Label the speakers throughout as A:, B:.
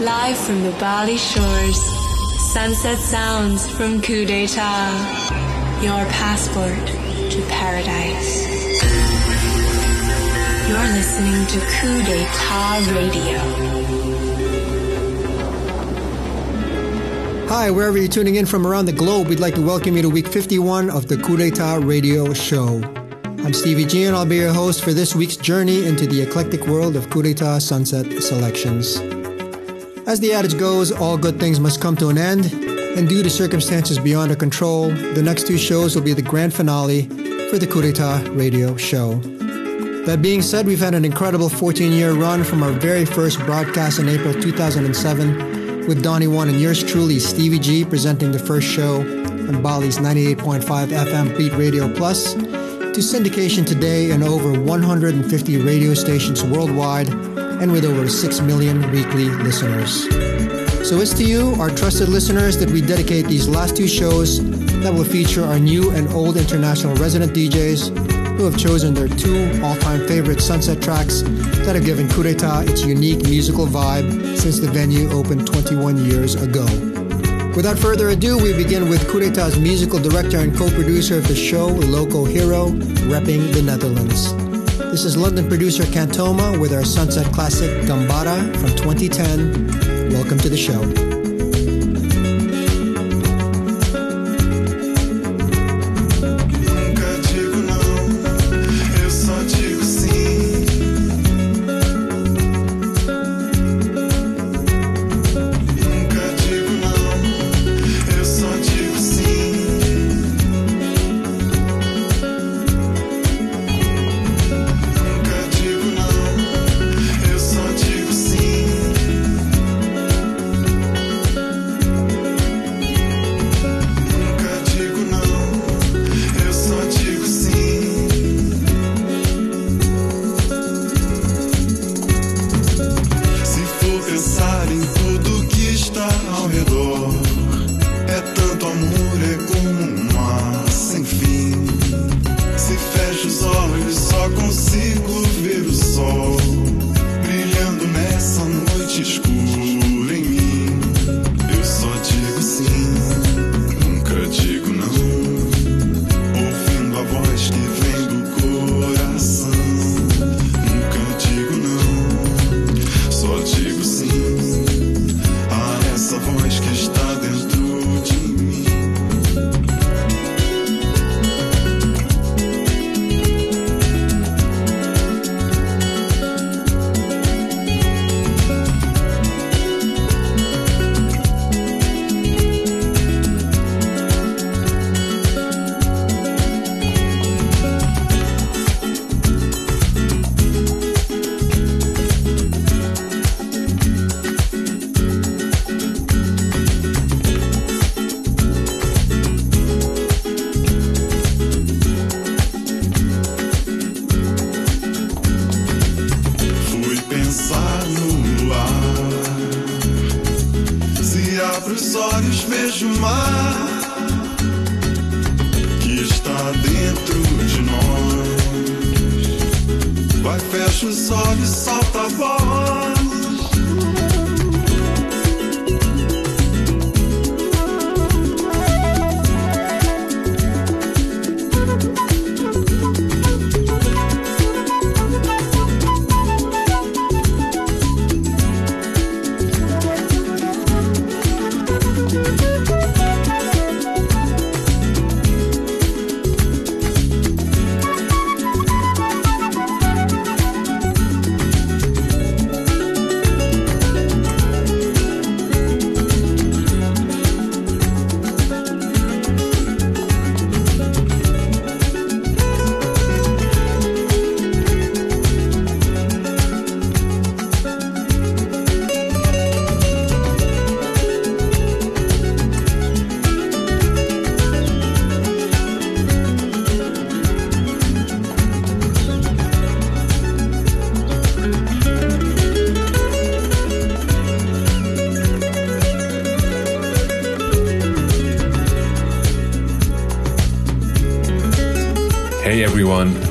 A: Live from the Bali shores, sunset sounds from Ku De Ta. Your passport to paradise. You're listening to Ku De Ta Radio.
B: Hi, wherever you're tuning in from around the globe, we'd like to welcome you to week 51 of the Ku De Ta Radio Show. I'm Stevie G, and I'll be your host for this week's journey into the eclectic world of Ku De Ta sunset selections. As the adage goes, all good things must come to an end, and due to circumstances beyond our control, the next two shows will be the grand finale for the Ku De Ta radio show. That being said, we've had an incredible 14 year run from our very first broadcast in April 2007 with Donnie One and yours truly, Stevie G, presenting the first show on Bali's 98.5 FM Beat Radio Plus to syndication today in over 150 radio stations worldwide and with over 6 million weekly listeners. So it's to you, our trusted listeners, that we dedicate these last two shows that will feature our new and old international resident DJs who have chosen their two all-time favorite sunset tracks that have given Ku De Ta its unique musical vibe since the venue opened 21 years ago. Without further ado, we begin with Ku De Ta's musical director and co-producer of the show, Local Hero, repping the Netherlands. This is London producer Cantoma with our sunset classic Gambara from 2010. Welcome to the show.
C: meus olhos vejo o mar que está dentro de nós. Vai, fecha os olhos, solta a voz.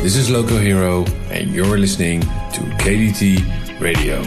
C: This is Local Hero, and you're listening to KDT Radio.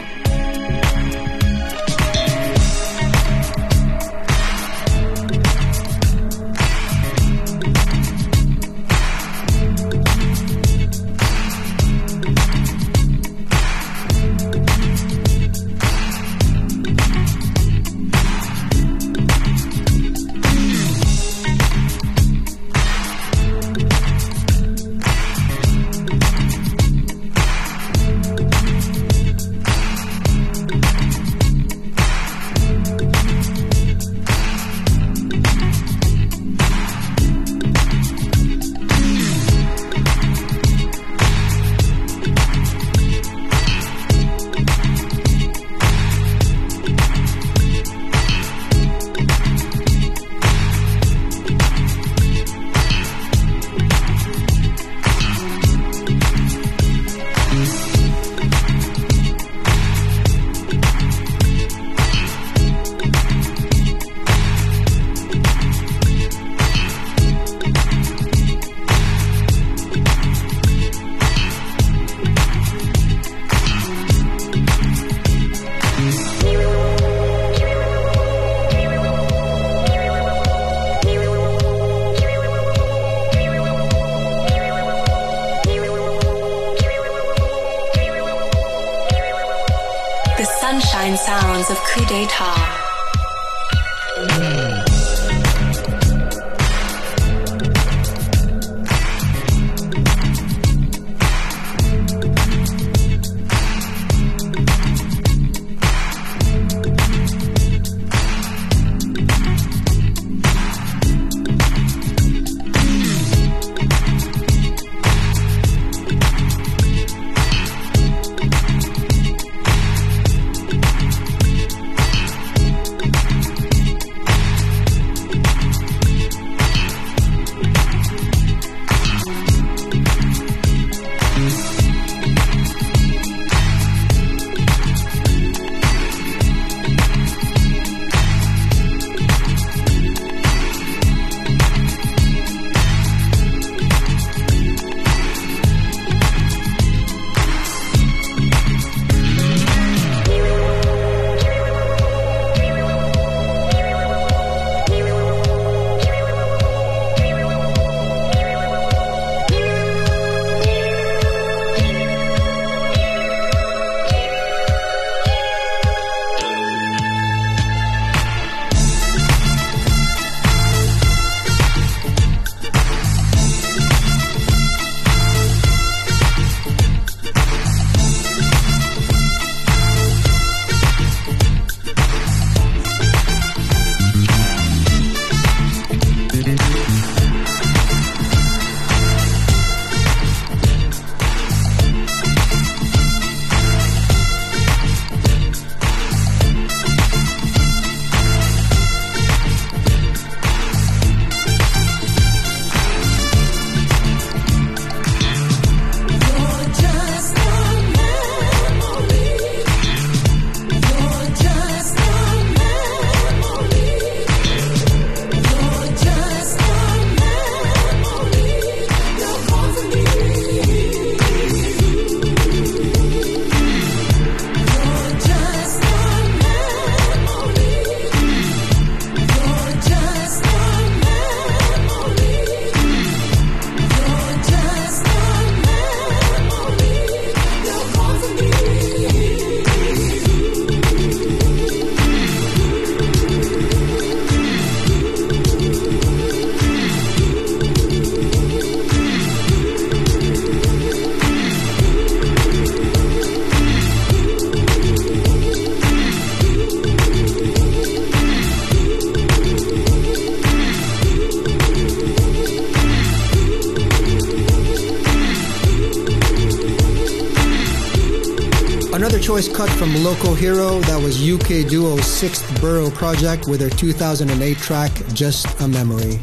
B: Choice cut from Local Hero. That was UK duo's sixth Borough project with their 2008 track, Just a Memory.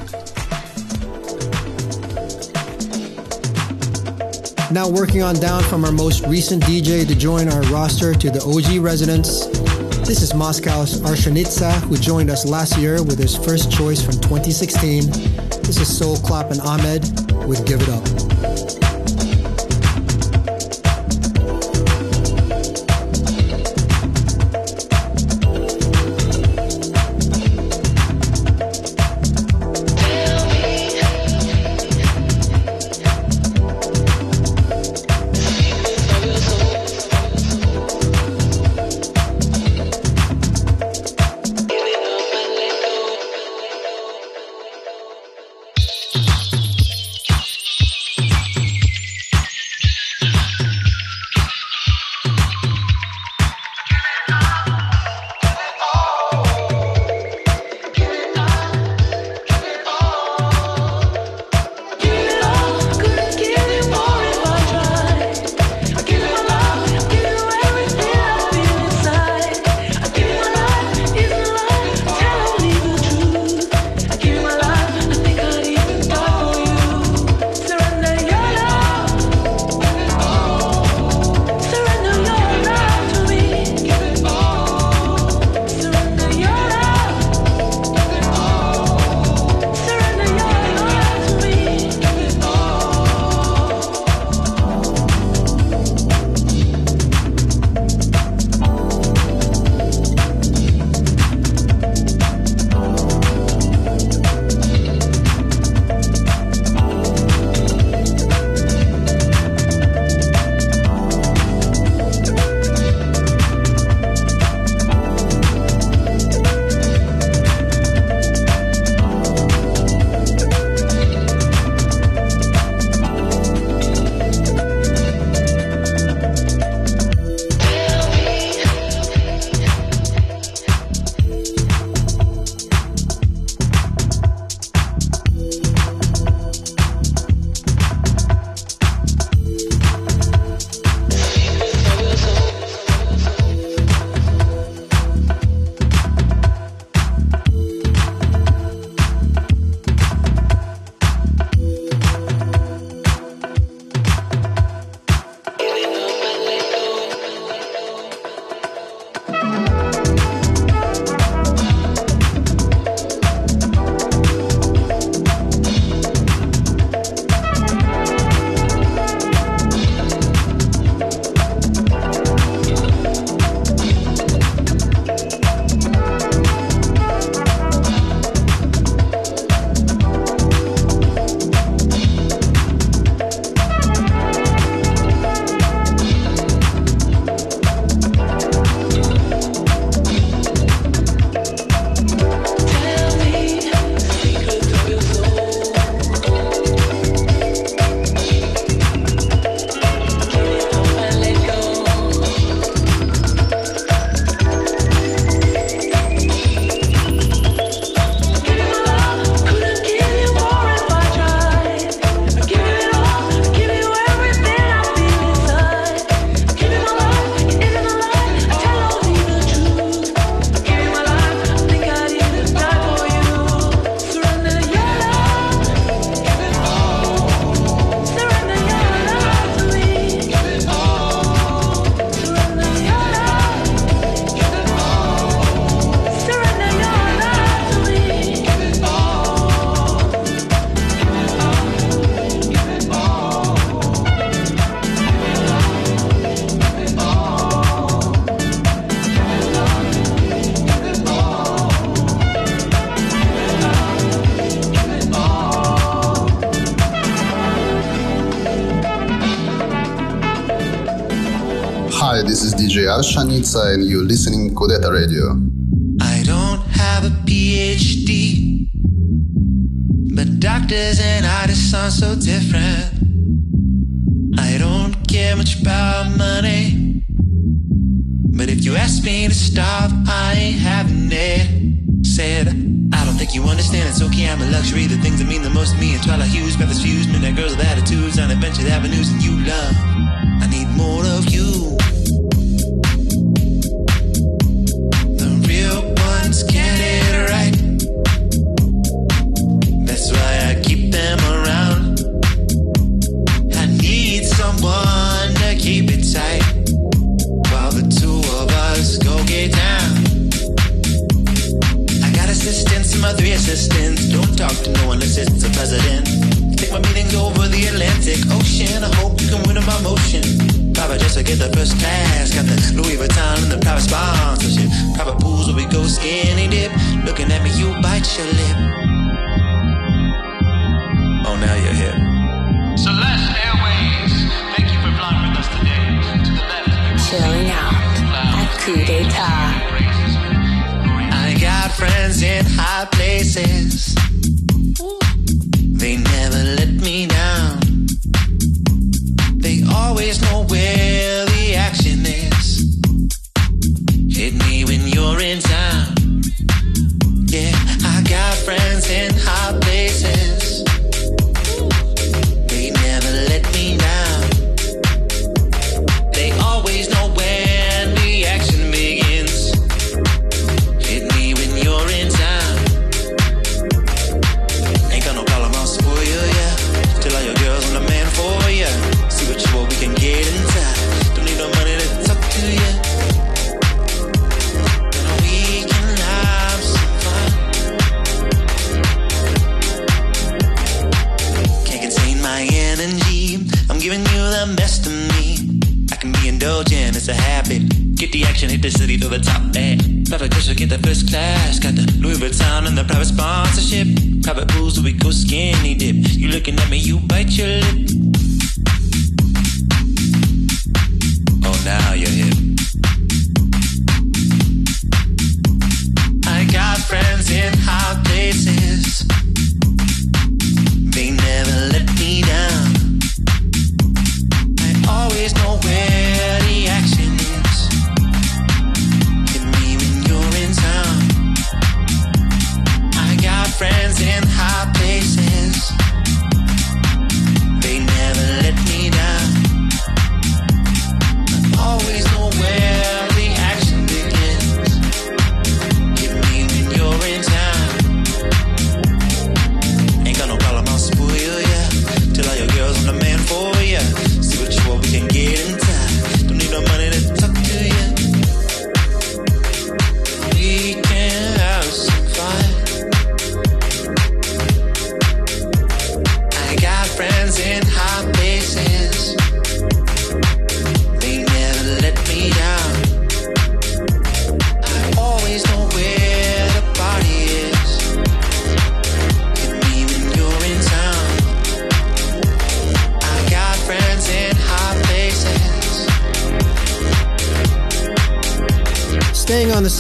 B: Now working on down from our most recent DJ to join our roster to the OG residents. This is Moscow's Arshanitsa, who joined us last year with his first choice from 2016. This is Soul Clap and Ahmed with Give It Up.
D: this is DJ Alshanitsa and you're listening to Ku De Ta Radio.
E: I don't have a PhD, but doctors and artists sound so different. I don't care much about money, but if you ask me to stop, I ain't having it. Said. I don't think you understand, it's okay, I'm a luxury. The things that mean the most to me are Twilight Hughes, Memphis Fuse, midnight girls with attitudes on adventure avenues, and you love.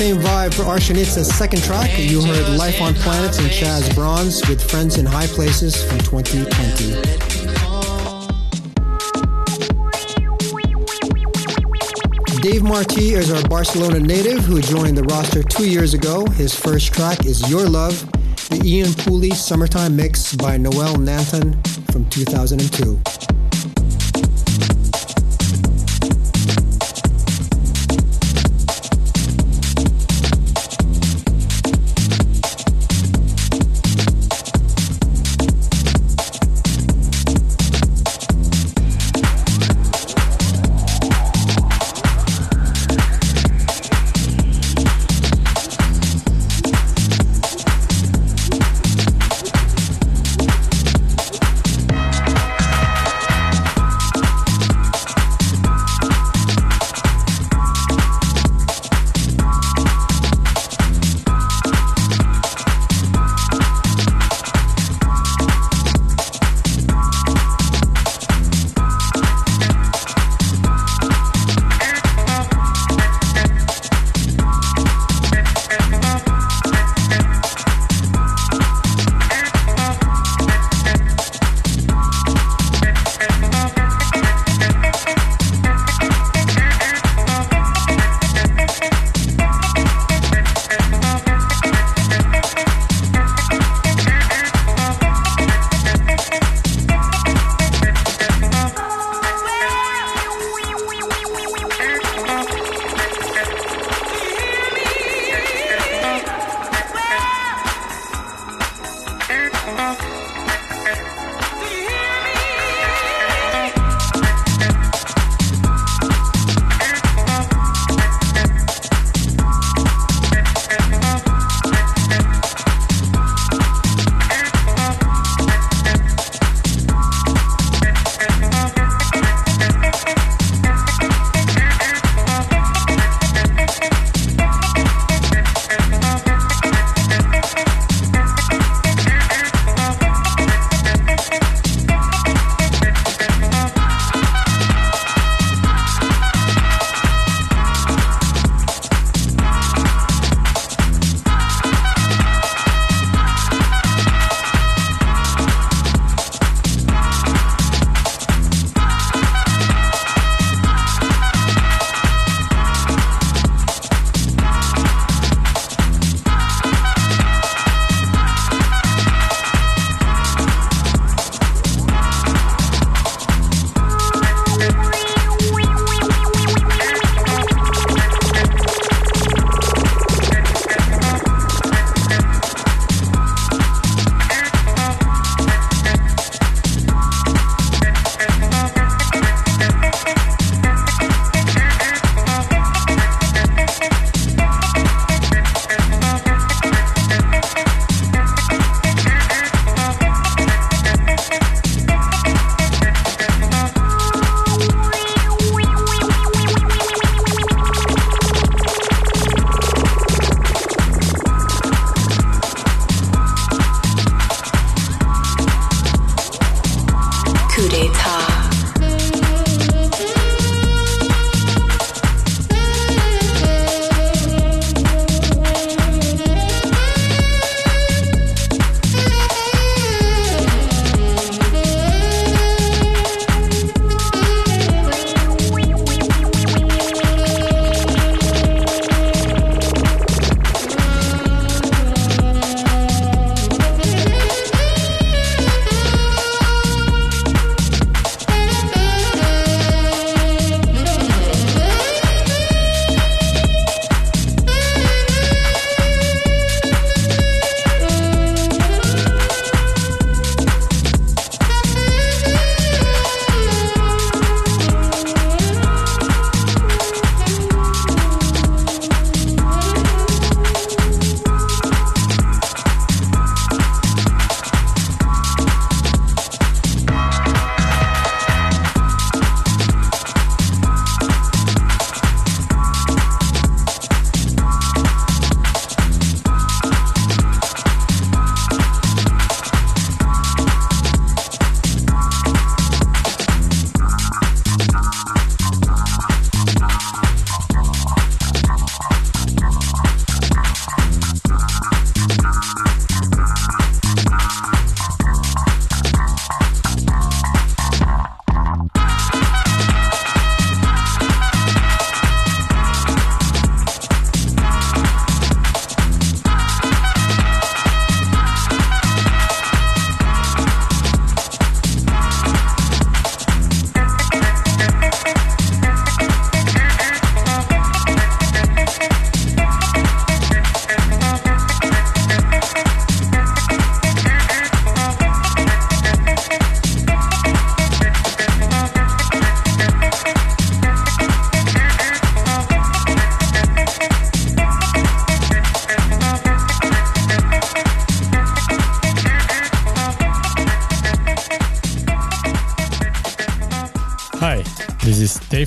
B: same vibe for Arshanitsa's second track. You heard Life on Planets and Chaz Bronze with Friends in High Places from 2020. Dave Marti is our Barcelona native who joined the roster two years ago. His first track is Your Love, the Ian Pooley Summertime Mix by Noel Nathan from 2002.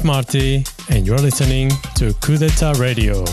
F: Marti, and you're listening to Ku De Ta Radio.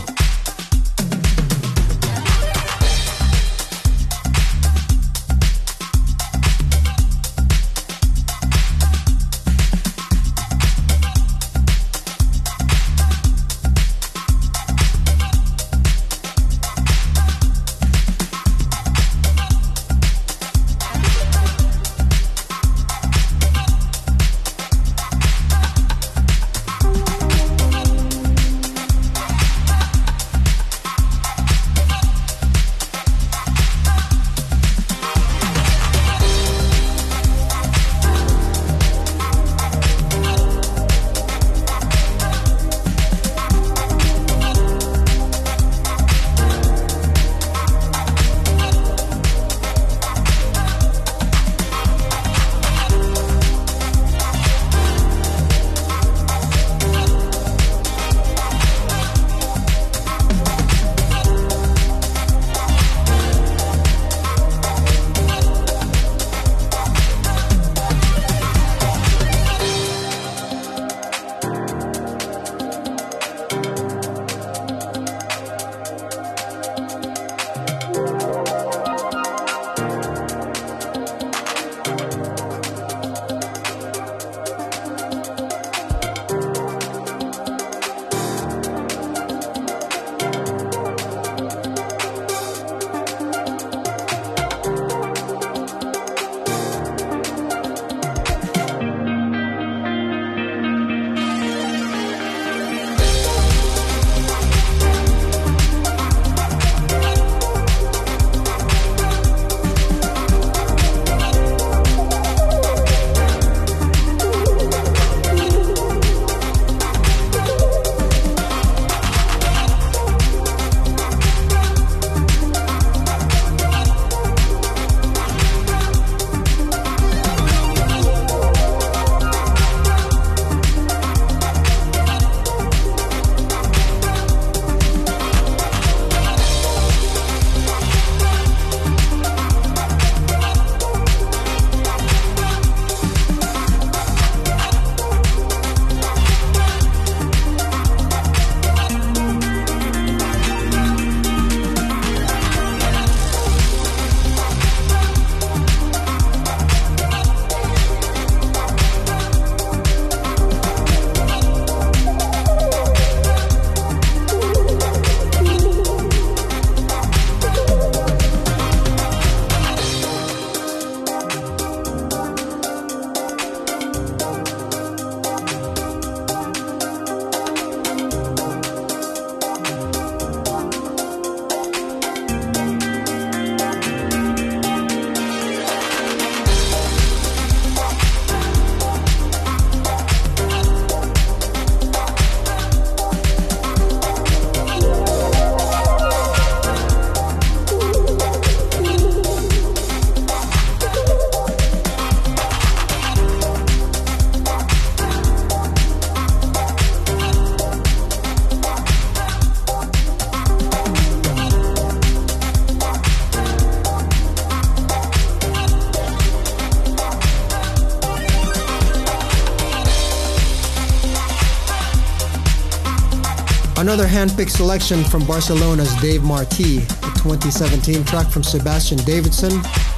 B: Another handpicked selection from Barcelona's Dave Marti, a 2017 track from Sebastian Davidson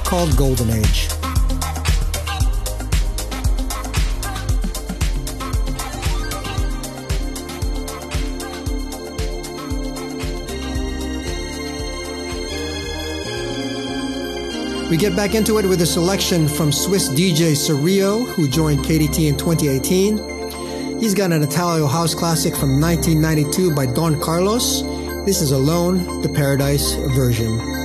B: called Golden Age. We get back into it with a selection from Swiss DJ Serio, who joined KDT in 2018. He's got an Italo house classic from 1992 by Don Carlos. This is Alone, the Paradise version.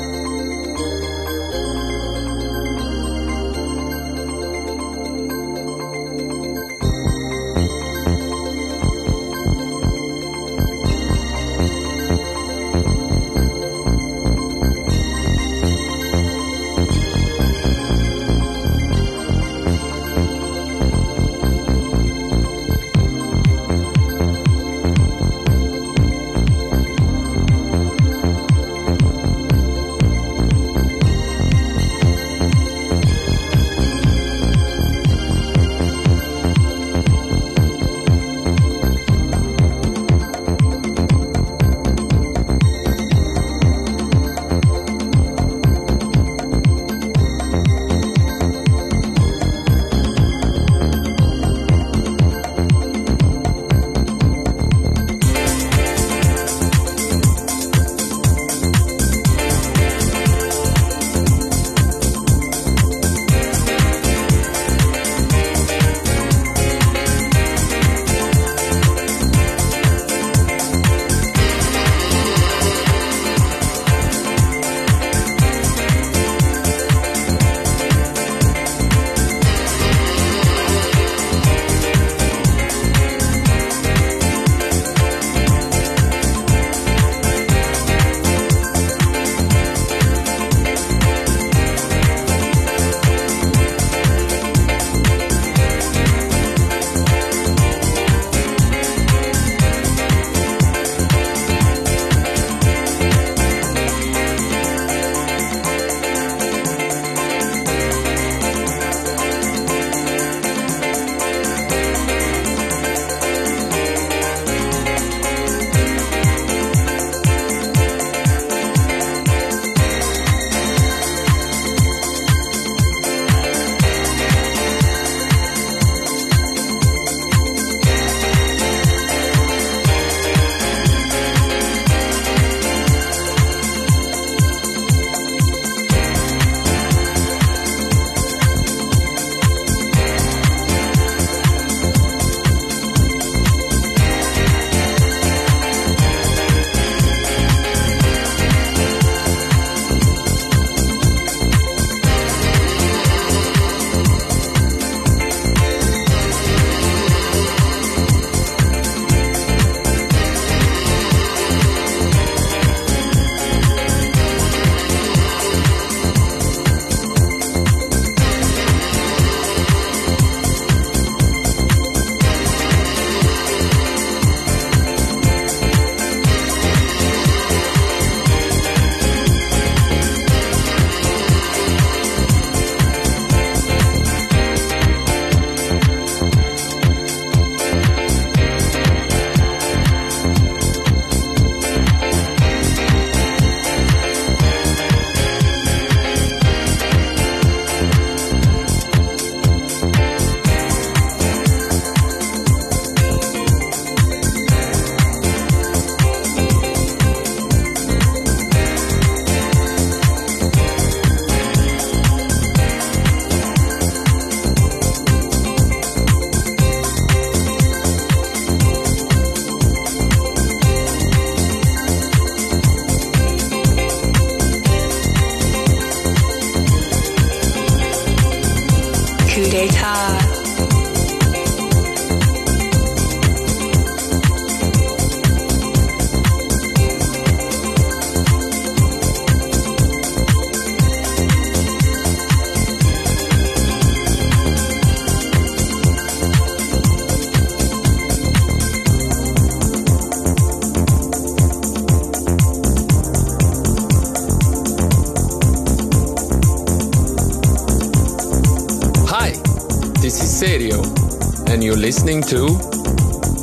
C: Listening to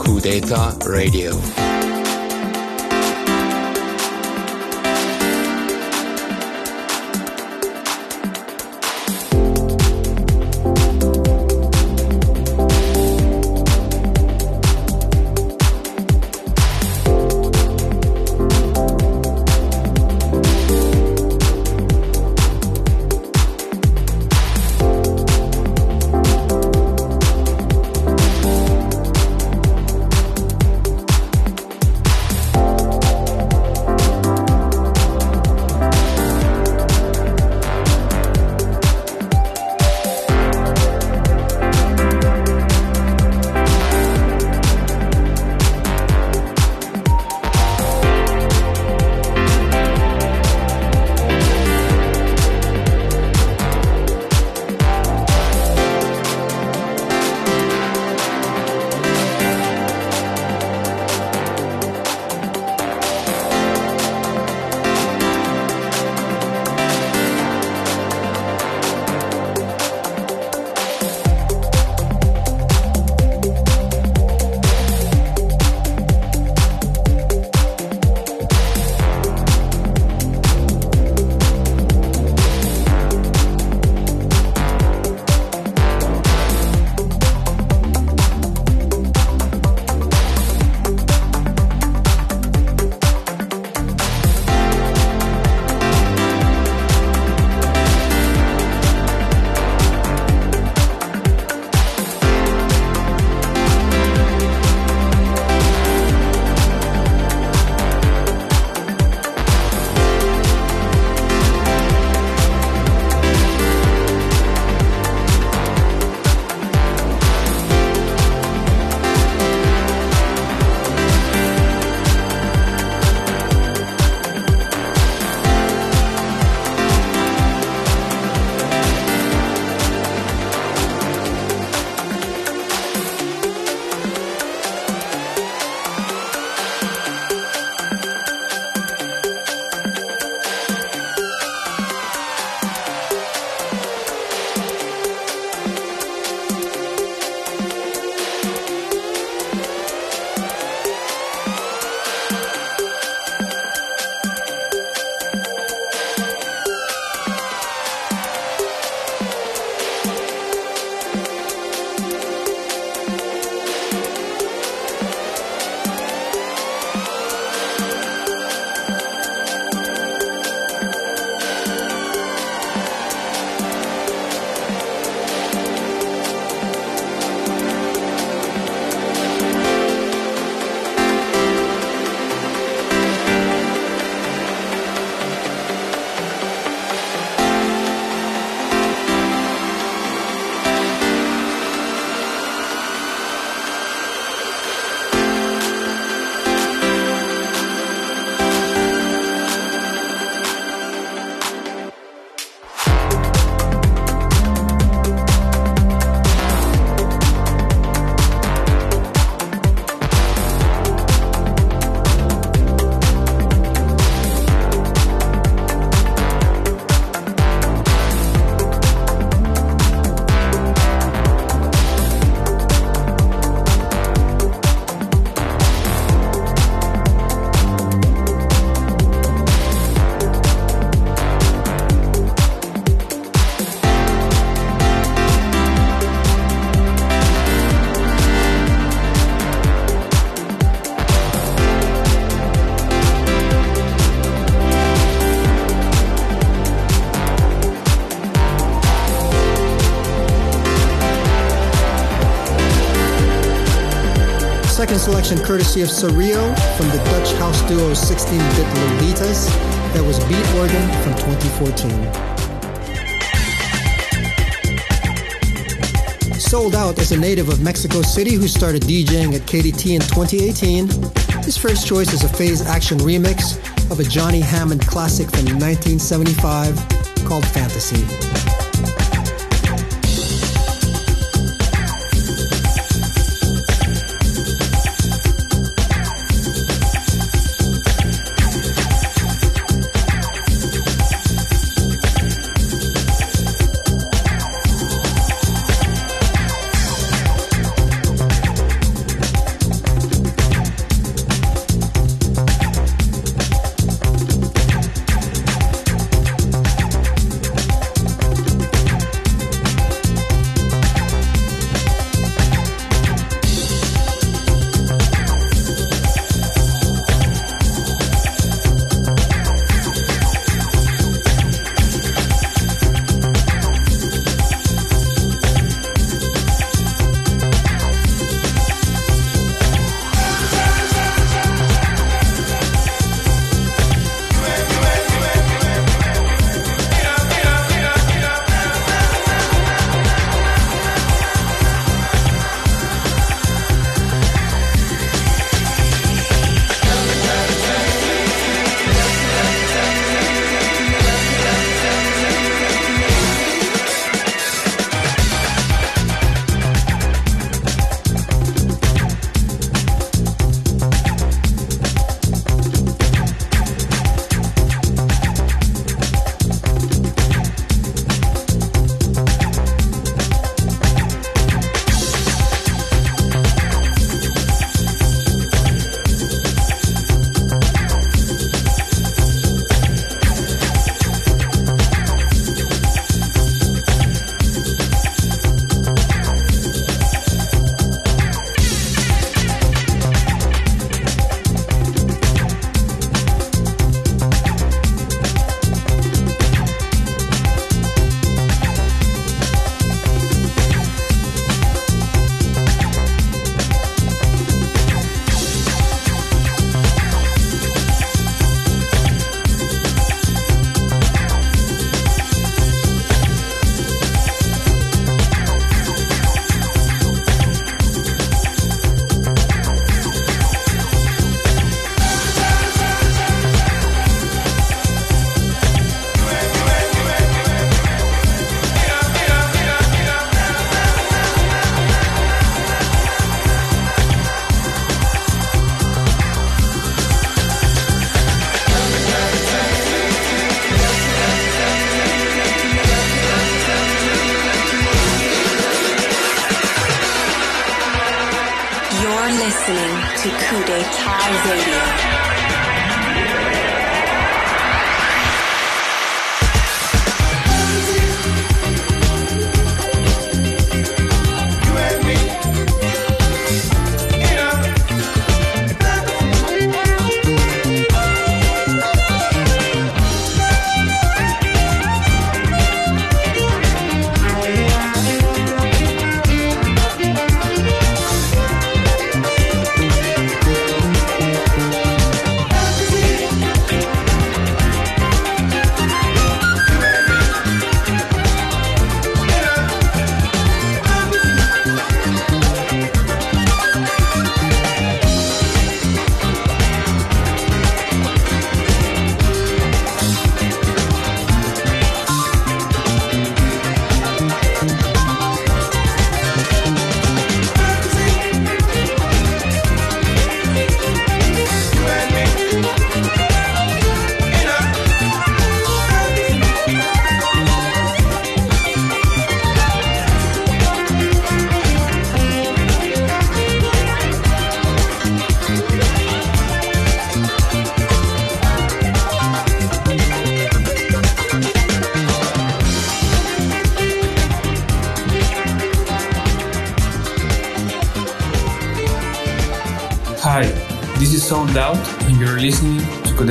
C: Ku De Ta Radio.
B: Selection courtesy of Surreal from the Dutch house duo 16-bit Lolitas that was Beat Organ from 2014. Sold Out is a native of Mexico City who started DJing at KDT in 2018. His first choice is a phase action remix of a Johnny Hammond classic from 1975 called Fantasy.
G: listening to Ku De Ta radio.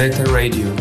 G: Ku De Ta Radio.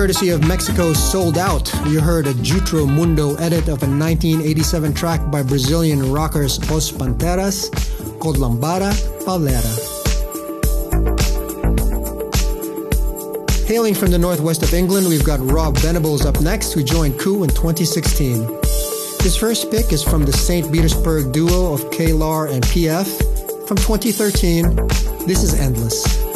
B: Courtesy of Mexico's Sold Out, you heard a Jutro Mundo edit of a 1987 track by Brazilian rockers Os Panteras called Lambada Paulera. Hailing from the northwest of England, we've got Rob Venables up next, who joined Ku in 2016. His first pick is from the St. Petersburg duo of K-Lar and PF from 2013. This is Endless.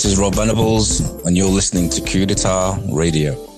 H: This is Rob Venables, and you're listening to Ku De Ta
I: Radio.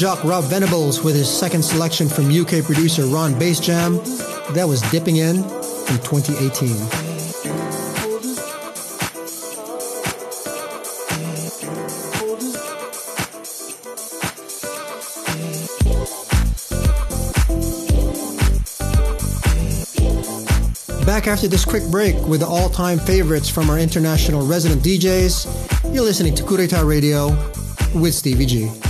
I: Jock Rob Venables with his second selection from UK producer Ron Bassjam. That was Dipping In from 2018. Back after this quick break with the all-time favorites from our international resident DJs, you're listening to d'etat Radio with Stevie G.